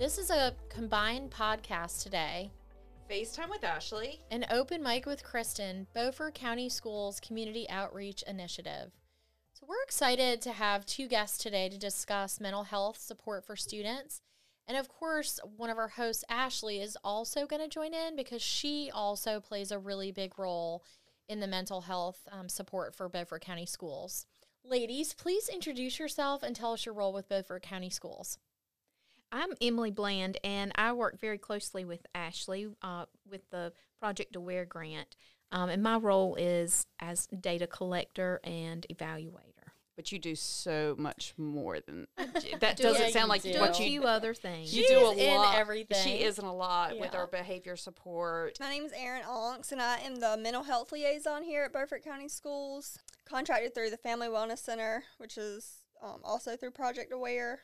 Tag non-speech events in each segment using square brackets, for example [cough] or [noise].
This is a combined podcast today FaceTime with Ashley. an open mic with Kristen, Beaufort County Schools Community Outreach Initiative. So, we're excited to have two guests today to discuss mental health support for students. And of course, one of our hosts, Ashley, is also going to join in because she also plays a really big role in the mental health um, support for Beaufort County Schools. Ladies, please introduce yourself and tell us your role with Beaufort County Schools. I'm Emily Bland, and I work very closely with Ashley uh, with the Project Aware grant. Um, and my role is as data collector and evaluator. But you do so much more than [laughs] that. Do Doesn't Yeah, sound you like do. Do what a you few other things. You She do a is in lot. everything. She is in a lot with our behavior support. My name is Erin Onks, and I am the mental health liaison here at Beaufort County Schools, contracted through the Family Wellness Center, which is um, also through Project Aware.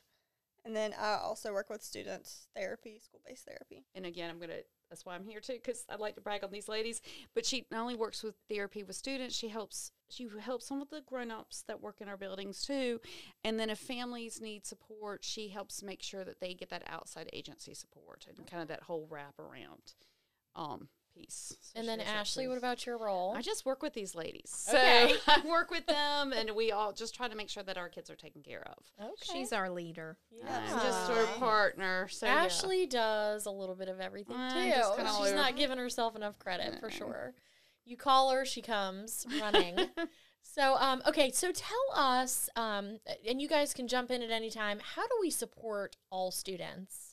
And then I also work with students therapy, school based therapy. And again, I'm gonna. That's why I'm here too, because I like to brag on these ladies. But she not only works with therapy with students, she helps. She helps some of the grown-ups that work in our buildings too. And then if families need support, she helps make sure that they get that outside agency support and kind of that whole wrap around um, piece. So And then, Ashley, too. what about your role? I just work with these ladies. So Okay. [laughs] I work with them, and we all just try to make sure that our kids are taken care of. okay. She's our leader. I'm just her Ah. partner. So yeah. Ashley does a little bit of everything Uh, too. just kinda She's over. not giving herself enough credit for sure. You call her, she comes running. [laughs] so, um, okay, so tell us, um, and you guys can jump in at any time. How do we support all students?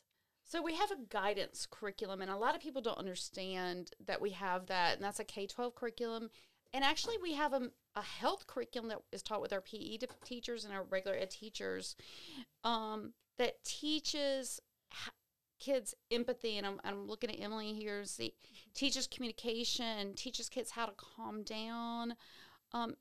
So we have a guidance curriculum, and a lot of people don't understand that we have that, and that's a K twelve curriculum. And actually, we have a, a health curriculum that is taught with our PE teachers and our regular ed teachers um, that teaches kids empathy. And I'm, I'm looking at Emily here. See, teaches communication, teaches kids how to calm down, um,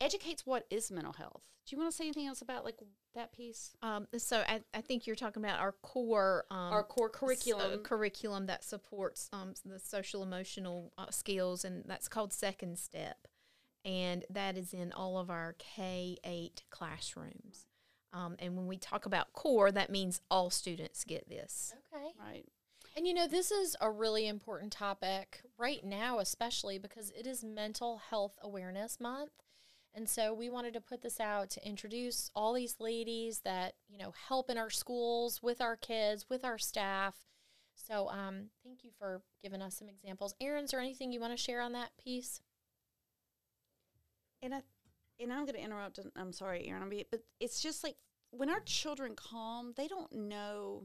educates what is mental health. Do you want to say anything else about like that piece? Um, so I, I think you're talking about our core um, our core s- uh, curriculum. curriculum that supports um, the social emotional uh, skills, and that's called Second Step, and that is in all of our K eight classrooms. Um, and when we talk about core, that means all students get this. Okay. right. And you know, this is a really important topic right now, especially because it is Mental Health Awareness Month. And so we wanted to put this out to introduce all these ladies that, you know, help in our schools, with our kids, with our staff. So um, thank you for giving us some examples. Erin, is there anything you want to share on that piece? and I and I'm going to interrupt. I'm sorry, Erin. But it's just like when our children calm, they don't know.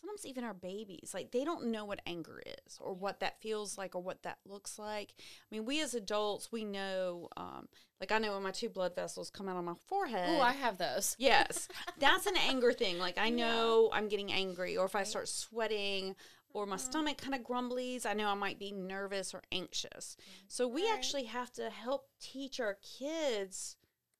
Sometimes even our babies, like they don't know what anger is, or what that feels like, or what that looks like. I mean, we as adults, we know. Um, like I know when my two blood vessels come out on my forehead. Oh, I have those. [laughs] Yes, that's an anger thing. Like I know I'm getting angry, or if I start sweating, or my stomach kind of grumblies, I know I might be nervous or anxious. So we Right. actually have to help teach our kids.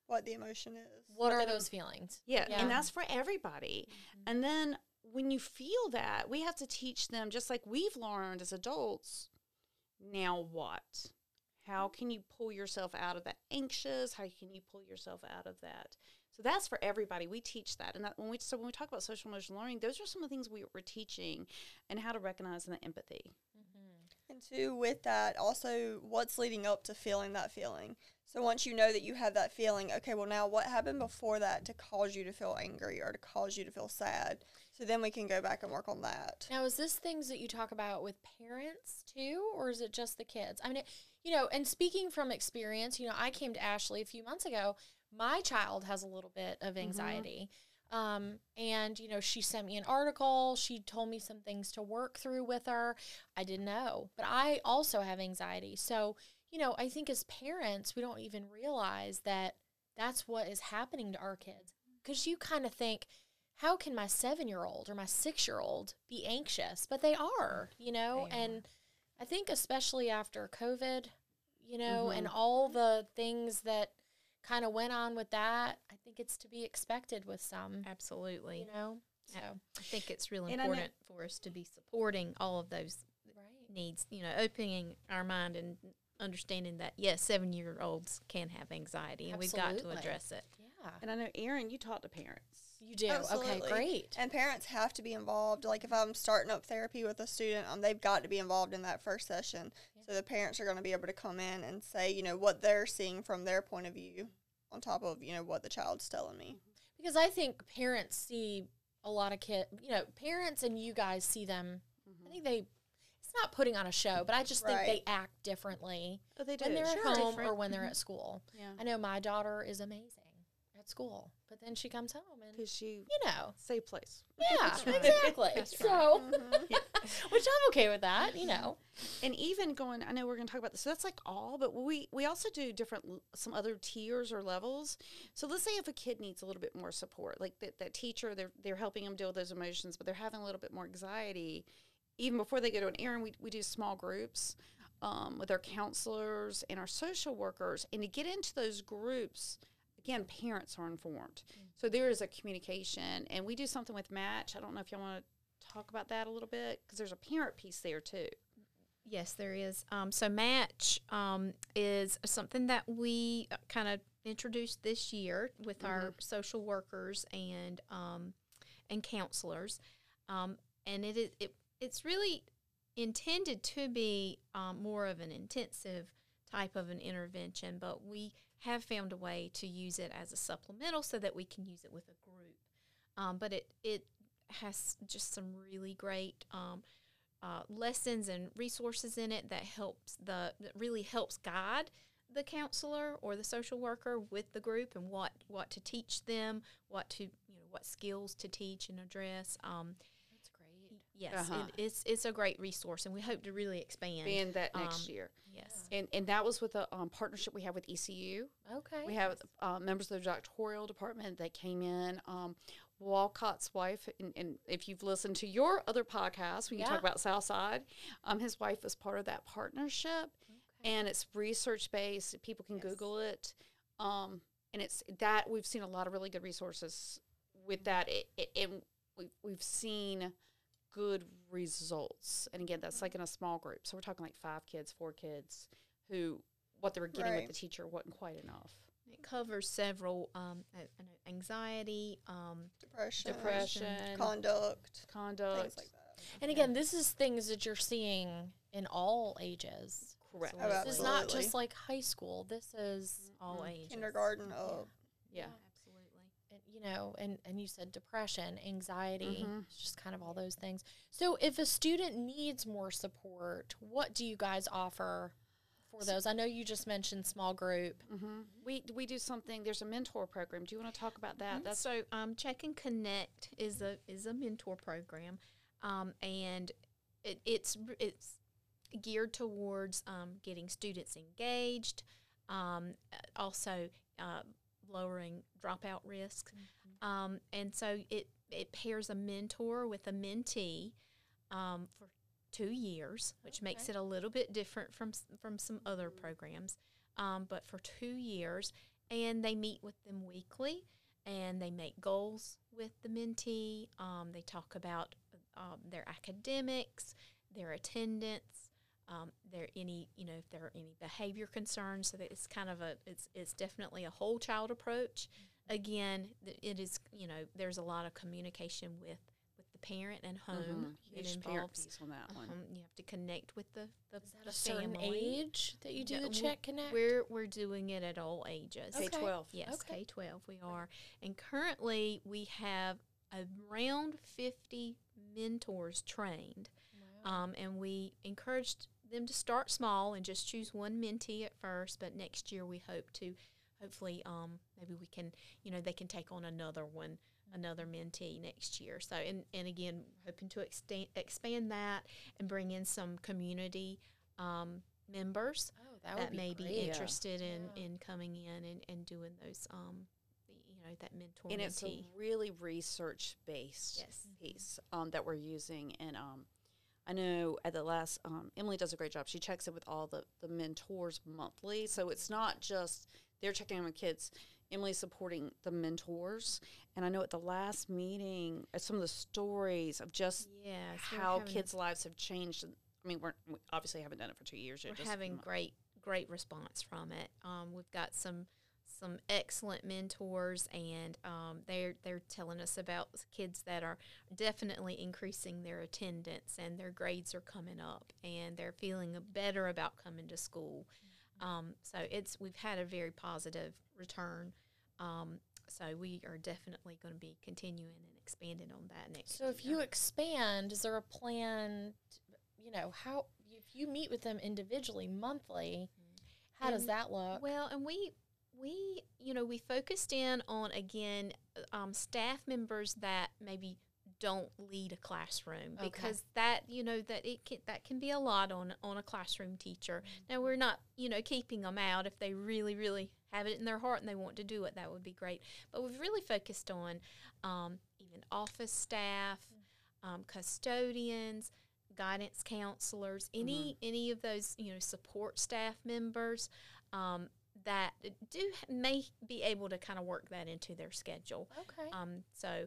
What the emotion is. What are those feelings? Yeah, Yeah. and that's for everybody. And then when you feel that, we have to teach them just like we've learned as adults. Now what? How mm-hmm. can you pull yourself out of that anxious? How can you pull yourself out of that? So that's for everybody. We teach that, and that when we so when we talk about social emotional learning, those are some of the things we, we're teaching, and how to recognize the empathy. Mm-hmm. And two, with that, also what's leading up to feeling that feeling. So once you know that you have that feeling, okay, well, now what happened before that to cause you to feel angry or to cause you to feel sad? So then we can go back and work on that. Now, is this things that you talk about with parents too, or is it just the kids? I mean, it, you know, and speaking from experience, you know, I came to Ashley a few months ago. My child has a little bit of anxiety. Um, and, you know, she sent me an article. She told me some things to work through with her. I didn't know, but I also have anxiety. So, you know, I think as parents, we don't even realize that that's what is happening to our kids. Because you kind of think, how can my seven year old or my six year old be anxious? But they are, you know, are. and I think especially after COVID, you know, Mhm. and all the things that kind of went on with that, I think it's to be expected with some, Absolutely. you know. So, I think it's really And I know- important for us to be supporting all of those right. needs, you know, opening our mind and understanding that, yes, seven year olds can have anxiety and we've got to address it. Yeah. And I know, Erin, you talk to parents. You do. Okay, great. And parents have to be involved. Like if I'm starting up therapy with a student, um, they've got to be involved in that first session. So the parents are going to be able to come in and say, you know, what they're seeing from their point of view, on top of you know what the child's telling me. Mm-hmm. Because I think parents see a lot of kids, you know, parents and you guys see them. Mm-hmm. I think they, it's not putting on a show, but I just think they act differently Oh, they do. when they're Sure. at home or when they're at school. Yeah. I know my daughter is amazing at school, but then she comes home and, Because you you know, safe place. yeah, right. exactly. That's so, Mhm. [laughs] which I'm okay with that, you know. and even going i know we're going to talk about this so that's like all but we we also do different some other tiers or levels so let's say if a kid needs a little bit more support like that, that teacher they're they're helping them deal with those emotions but they're having a little bit more anxiety even before they go to an errand we, we do small groups um, with our counselors and our social workers and to get into those groups again parents are informed. So there is a communication and we do something with MATCH. I don't know if y'all want to talk about that a little bit because there's a parent piece there too. Yes, there is. Um, so MATCH um, is something that we kind of introduced this year with our social workers and um, and counselors, um, and it is it, it's really intended to be um, more of an intensive type of an intervention, but we have found a way to use it as a supplemental so that we can use it with a group. Um, but it it has just some really great um, uh, lessons and resources in it that helps the that really helps guide the counselor or the social worker with the group and what what to teach them, what to you know what skills to teach and address. Um. Yes, Uh-huh. it, it's it's a great resource, and we hope to really expand. being that next um, year. yes, And, and that was with a um, partnership we have with ECU. Okay. We have uh, members of the doctoral department that came in. Um, Walcott's wife, and, and if you've listened to your other podcast, when you Yeah. talk about Southside, um, his wife was part of that partnership, and it's research based. People can Google it, um, and it's that we've seen a lot of really good resources with that. It, it, and we, we've seen good results. And again, that's like in a small group. So we're talking like five kids, four kids, who what they were getting Right. with the teacher wasn't quite enough. it covers several um, anxiety, um, Depression, Depression, conduct, conduct. things like that. And again, this is things that you're seeing in all ages. Correct. So Oh, this is not just like high school. This is all Mhm. ages. Kindergarten up. Yeah. absolutely. And, you know, and and you said depression, anxiety, Mhm. just kind of all those things. So if a student needs more support, what do you guys offer for those? I know you just mentioned small group. hmm We we do something. There's a mentor program. Do you want to talk about that? That's so um, Check and Connect is a is a mentor program, um, and it, it's it's geared towards um, getting students engaged, um, uh, also uh, lowering dropout risk, um, and so it it pairs a mentor with a mentee um, for two years, which makes it a little bit different from from some other programs. Um, but for two years, and they meet with them weekly, and they make goals with the mentee. Um, they talk about um, their academics, their attendance, um, there any you know if there are any behavior concerns. So that it's kind of a it's it's definitely a whole child approach. Again, it is you know there's a lot of communication with with the parent and home. Mhm. It huge parent involves piece on that one. um, you have to connect with the the, Is that the a certain age that you do Yeah, the check connect? We're we're doing it at all ages. Okay. K twelve. Yes, Okay. K twelve we are, and currently we have around fifty mentors trained, um, and we encouraged them to start small and just choose one mentee at first. But next year we hope to, hopefully, um, maybe we can, you know, they can take on another one, another mentee next year. So, and and again, hoping to extend expand that and bring in some community um, members oh, that, that, be may be interested in Yeah. in coming in and, and doing those um you know that mentor and it's a really research based Yes. piece um, that we're using and um, i know at the last um, emily does a great job. She checks in with all the, the mentors monthly. So it's not just they're checking in with kids. Emily's supporting the mentors. And i know at the last meeting uh, some of the stories of just yes we're how kids lives have changed. I mean we're, we obviously haven't done it for two years we're just having great great response from it. Um we've got some some excellent mentors, and um, they're they're telling us about kids that are definitely increasing their attendance and their grades are coming up, and they're feeling better about coming to school. Um, so it's we've had a very positive return. Um, so we are definitely going to be continuing and expanding on that next. So if year. you expand, is there a plan? t- You know how if you meet with them individually monthly, how does that look? Well, and we we you know we focused in on again um, staff members that maybe don't lead a classroom Okay. because that you know that it can, that can be a lot on on a classroom teacher. Now we're not you know keeping them out if they really really have it in their heart and they want to do it that would be great. But we've really focused on um, even office staff, um, custodians, guidance counselors, any any of those you know support staff members um, that do may be able to kind of work that into their schedule. okay. Um, so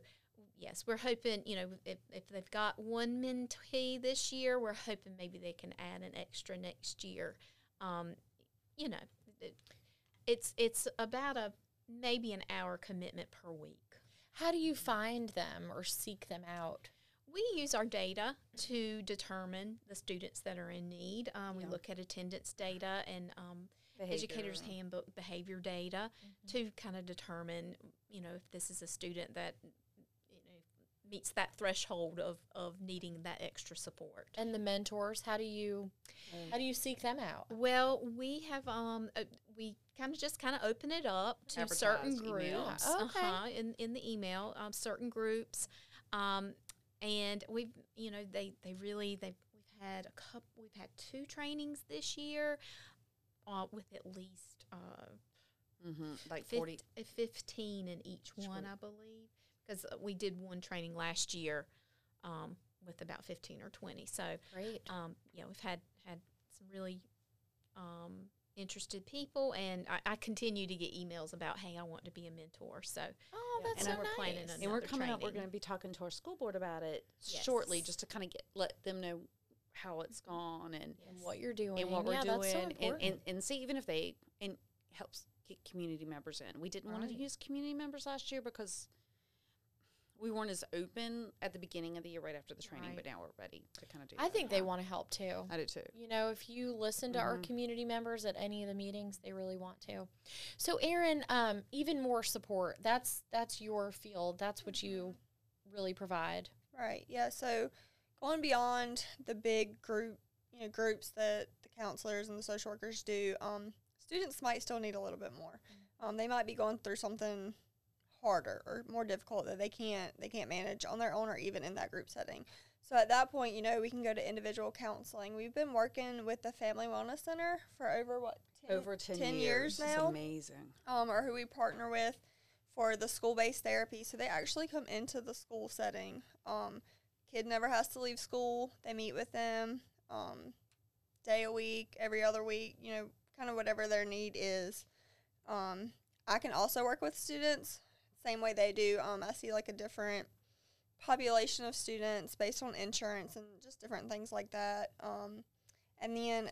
yes, we're hoping you know if, if they've got one mentee this year, we're hoping maybe they can add an extra next year. Um, you know, it, it's it's about a maybe an hour commitment per week. how do you find them or seek them out? We use our data to determine the students that are in need. Um, We Yeah. look at attendance data and um, educators' Behavior. handbook behavior data to kind of determine, you know, if this is a student that, you know, meets that threshold of, of needing that extra support. And the mentors, how do you how do you seek them out? Well, we have um uh, we kind of just kind of open it up to certain groups Yeah, okay. uh-huh, in in the email um, certain groups um and we've you know they they really they we've had a couple we've had two trainings this year uh, with at least uh Mm-hmm. Like fif- 40. uh, 15 in each Each one group. I believe because we did one training last year um with about 15 or 20 so Great. um, yeah, we've had had some really um, interested people, and I, I continue to get emails about, "Hey, I want to be a mentor." So Oh, Yeah, that's and so we're planning nice. on- And we're another coming up, we're going to be talking to our school board about it shortly just to kind of get let them know how it's gone and, And what you're doing and what we're yeah, doing That's so and, important. and, and see even if they and helps get community members in. We didn't want to use community members last year because we weren't as open at the beginning of the year right after the training, Right. but now we're ready to kind of do I that think they want to help too. I do too. You know, if you listen to our Mhm. community members at any of the meetings, they really want to. So, Erin, um, even more support. That's that's your field. That's what you really provide. Right. Yeah. So going beyond the big group, you know, groups that the counselors and the social workers do, um, students might still need a little bit more. Um, they might be going through something harder or more difficult that they can't they can't manage on their own or even in that group setting. So at that point, you know, we can go to individual counseling. We've been working with the Family Wellness Center for over what 10, Over 10, 10 years. years It's now. amazing. um, or who we partner with for the school based therapy. So they actually come into the school setting. Um, kid never has to leave school. They meet with them um, day a week, every other week, you know, kind of whatever their need is. Um, I can also work with students same way they do. Um, I see like a different population of students based on insurance and just different things like that. Um, and then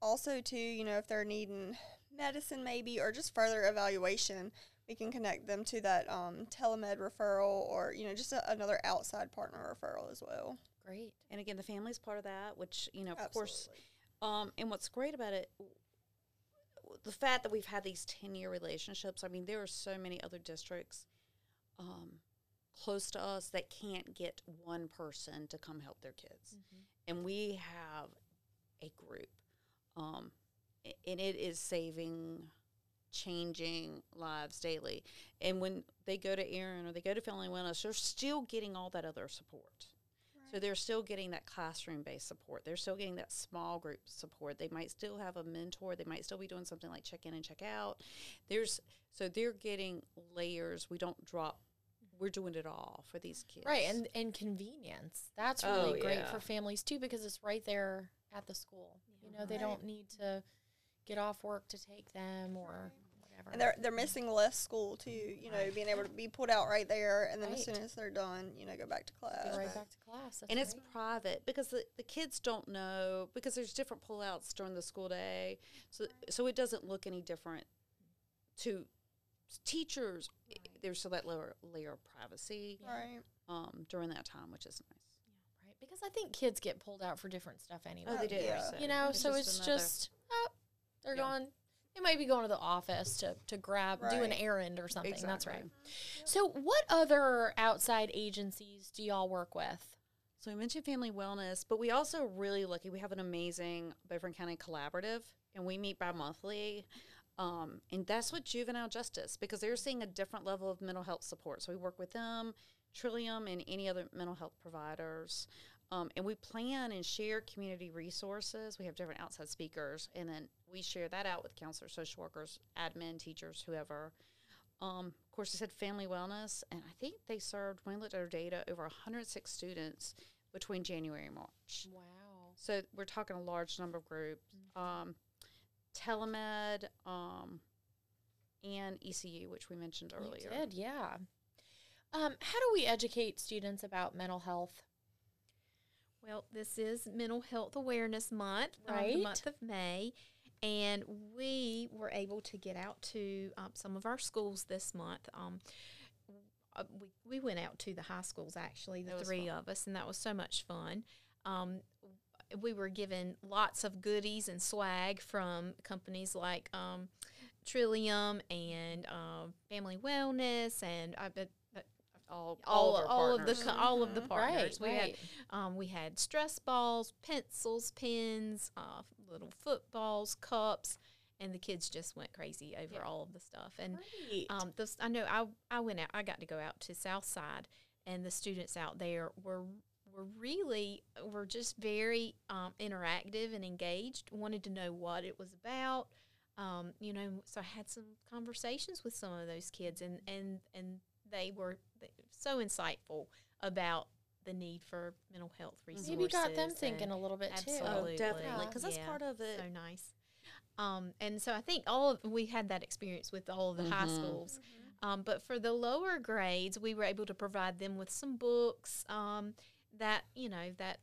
also too, you know, if they're needing medicine maybe or just further evaluation, we can connect them to that um, telemed referral or you know just a, another outside partner referral as well. Great. And again, the family's part of that, which, you know, of course, Absolutely. Um, and what's great about it, the fact that we've had these 10 year relationships, I mean, there are so many other districts um, close to us that can't get one person to come help their kids. And we have a group. Um, and it is saving, changing lives daily. And when they go to Erin or they go to Family Wellness, they're still getting all that other support. So they're still getting that classroom based support. They're still getting that small group support. They might still have a mentor. They might still be doing something like check in and check out. There's so they're getting layers. We don't drop. We're doing it all for these kids. Right, and and convenience. That's Oh, really great yeah. for families too because it's right there at the school. You know, they Right. don't need to get off work to take them or whatever. And they're they're missing less school too. You know, being able to be pulled out right there, and then as soon as they're done, you know, go back to class. Go right back to class. That's and it's private because the, the kids don't know because there's different pullouts during the school day so so it doesn't look any different to teachers. i- There's still that lower layer of privacy Right. um, during that time, which is nice. Right. Because I think kids get pulled out for different stuff anyway. Oh, they do. yeah. so you know, so it's another- just oh, they're Yeah. going. They might be going to the office to to grab do an errand or something. That's right. So, what other outside agencies do y'all work with? So we mentioned family wellness, but we also really lucky. We have an amazing Beaufort County collaborative, and we meet bi-monthly. Um, and that's with juvenile justice because they're seeing a different level of mental health support. So we work with them, Trillium, and any other mental health providers. Um, and we plan and share community resources. We have different outside speakers, and then we share that out with counselors, social workers, admin, teachers, whoever. Um, of course, I said family wellness, and I think they served, when I looked at our data, over 106 students between January and March. Wow. So we're talking a large number of groups. Um, telemed um, and ECU, which we mentioned You earlier. did, yeah. Um, how do we educate students about mental health? Well, this is Mental Health Awareness Month, um, Right. the month of May, and we were able to get out to um, some of our schools this month. Um, uh, we, we went out to the high schools actually, the three fun. of us, and that was so much fun. Um, we were given lots of goodies and swag from companies like um, Trillium and um, Family Wellness, and bet- All, all, all, all of the co- all of the Mhm. partners. Right, we right. had um, we had stress balls, pencils, pens, uh, little footballs, cups, and the kids just went crazy over Yeah. all of the stuff. And Great. um, this, I know I I went out. I got to go out to Southside, and the students out there were were really were just very um, interactive and engaged. Wanted to know what it was about. Um, you know, so I had some conversations with some of those kids, and and and they were so insightful about the need for mental health resources. Maybe got them thinking a little bit too. Oh, definitely, because that's Yeah. part of it. so nice. Um, and so I think all of, we had that experience with all of the high Mhm. schools. Um, but for the lower grades, we were able to provide them with some books um, that you know that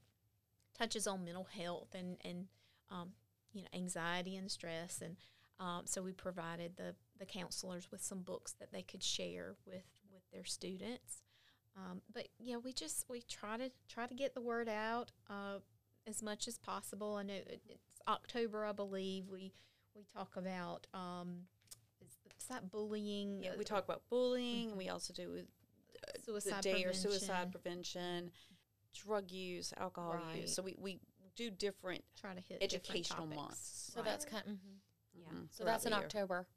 touches on mental health and and um, you know anxiety and stress and um, so we provided the the counselors with some books that they could share with with their students. Um, but yeah, we just we try to try to get the word out uh, as much as possible. I know it, it's October, I believe. We we talk about um, is, is that bullying? Yeah, uh, we talk about bullying. and We also do uh, suicide the day or prevention. suicide prevention, drug use, alcohol Right. use. So we, we do different try to hit educational topics. months. so that's kind. mhm. Yeah. mhm, So throughout that's in the year. October.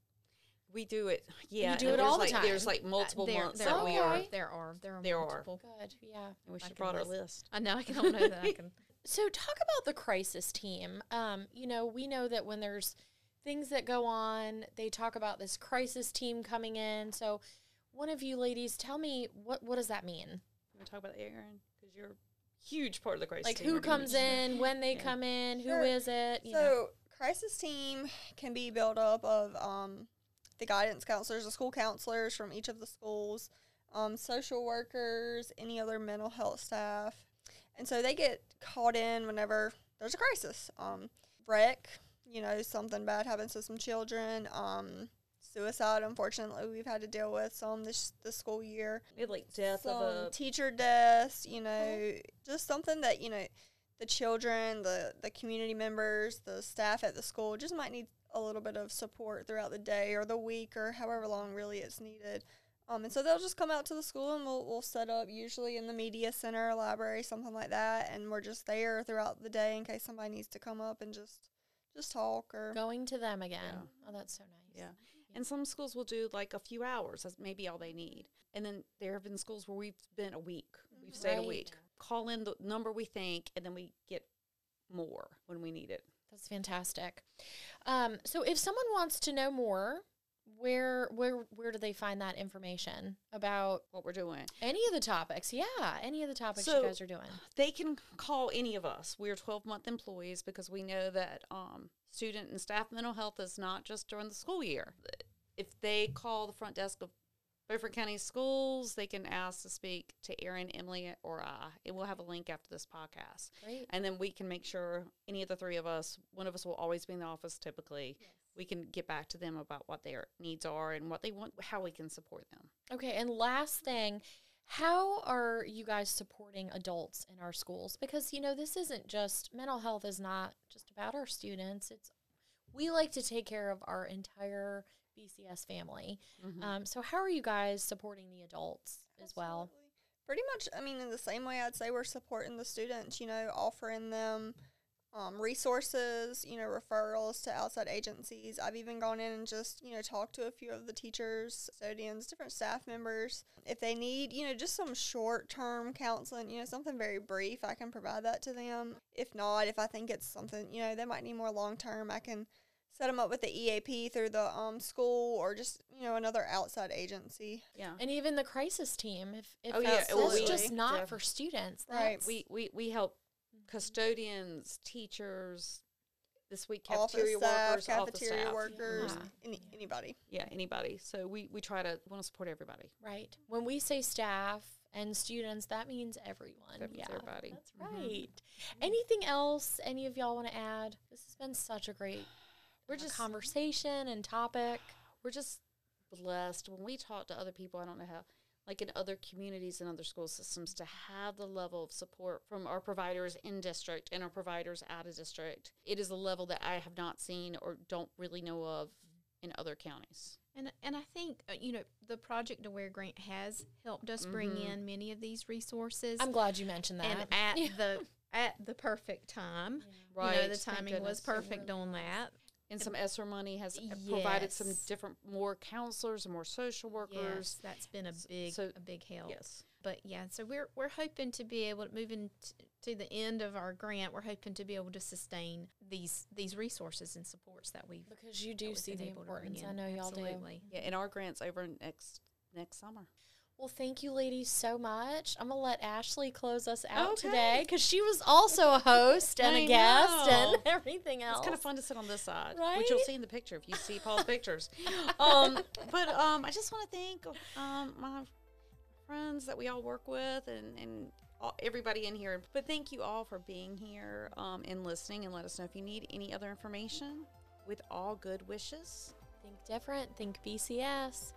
We do it. Yeah, do it all there's the like, There's like multiple there, months there that are, we are. are. There are. There are There are. Good. Yeah. And we should I have can brought our list. list. I know. I don't know that I can. [laughs] So talk about the crisis team. Um, you know, we know that when there's things that go on, they talk about this crisis team coming in. So one of you ladies, tell me what what does that mean? You want to talk about Erin? Because you're a huge part of the crisis Like team. who comes mention in, when they Yeah. come in, who Sure. is it? You so know. crisis team can be built up of um, the guidance counselors, the school counselors from each of the schools, um, social workers, any other mental health staff, and so they get called in whenever there's a crisis. Um, wreck, you know, something bad happens to some children. Um, suicide, unfortunately, we've had to deal with some this this school year. We had like death some of a teacher deaths, you know, just something that you know, the children, the the community members, the staff at the school just might need a little bit of support throughout the day or the week or however long really it's needed. Um, and so they'll just come out to the school and we'll, we'll set up usually in the media center, library, something like that, and we're just there throughout the day in case somebody needs to come up and just just talk or Going to them again. Yeah. Oh, that's so nice. Yeah. And some schools will do like a few hours. That's maybe all they need. And then there have been schools where we've been a week. We've stayed a week. Call in the number we think, and then we get more when we need it. That's fantastic. Um, so if someone wants to know more, where where where do they find that information about What we're doing. any of the topics? Yeah, any of the topics So- you guys are doing. They can call any of us. We're 12 month employees because we know that um, student and staff mental health is not just during the school year. If they call the front desk of Beaufort County Schools, they can ask to speak to Erin, Emily, or I. And we'll have a link after this podcast. Great. And then we can make sure any of the three of us, one of us will always be in the office typically. we can get back to them about what their needs are and what they want, how we can support them. Okay, and last thing, how are you guys supporting adults in our schools? Because you know, this isn't just mental health is not just about our students. It's we like to take care of our entire BCS family. Mhm. Um, so how are you guys supporting the adults as well? Pretty much, I mean, in the same way, I'd say we're supporting the students, you know, offering them um, resources, you know, referrals to outside agencies. I've even gone in and just, you know, talked to a few of the teachers, custodians, different staff members. If they need, you know, just some short term counseling, you know, something very brief, I can provide that to them. If not, if I think it's something, you know, they might need more long term, I can set them up with the EAP through the um, school or just, you know, another outside agency. Yeah. And even the crisis team, if, if Oh, yeah, that's, that's absolutely. just not Def- for students, Right, We, we, we help Mhm. custodians, teachers, this week office cafeteria staff, workers, office cafeteria staff. workers, Yeah. any, anybody. Yeah, anybody. So we, we try to want to support everybody. Right. When we say staff and students, that means everyone. That means yeah, everybody. That's Mhm. right. Anything else any of y'all want to add? This has been such a great We're just conversation and topic. we're just blessed when we talk to other people. I don't know how, like in other communities and other school systems, to have the level of support from our providers in district and our providers out of district. It is a level that I have not seen or don't really know of in other counties. And and I think uh, you know the Project Aware grant has helped us bring Mhm. in many of these resources, I'm glad you mentioned that. and at [laughs] Yeah. the at the perfect time. Right. You know, the timing was goodness. perfect on that. And some ESSER money has uh, provided some different, more counselors and more social Yes, workers. that's been a big so- a big help. Yes. But yeah, so we're we're hoping to be able to move into to the end of our grant. We're hoping to be able to sustain these these resources and supports that we've because you do see been the able importance. I know y'all do. Yeah, and our grants over next next summer. Well, thank you, ladies, so much. I'm gonna let Ashley close us out Okay. today because she was also a host and I a guest know. and [laughs] everything else. It's kind of fun to sit on this side, which you'll see in the picture if you see Paul's pictures. Um, [laughs] but um, I just want to thank um, my friends that we all work with and, and all, everybody in here. But thank you all for being here um, and listening and let us know if you need any other information. With all good wishes. Think different. Think BCS.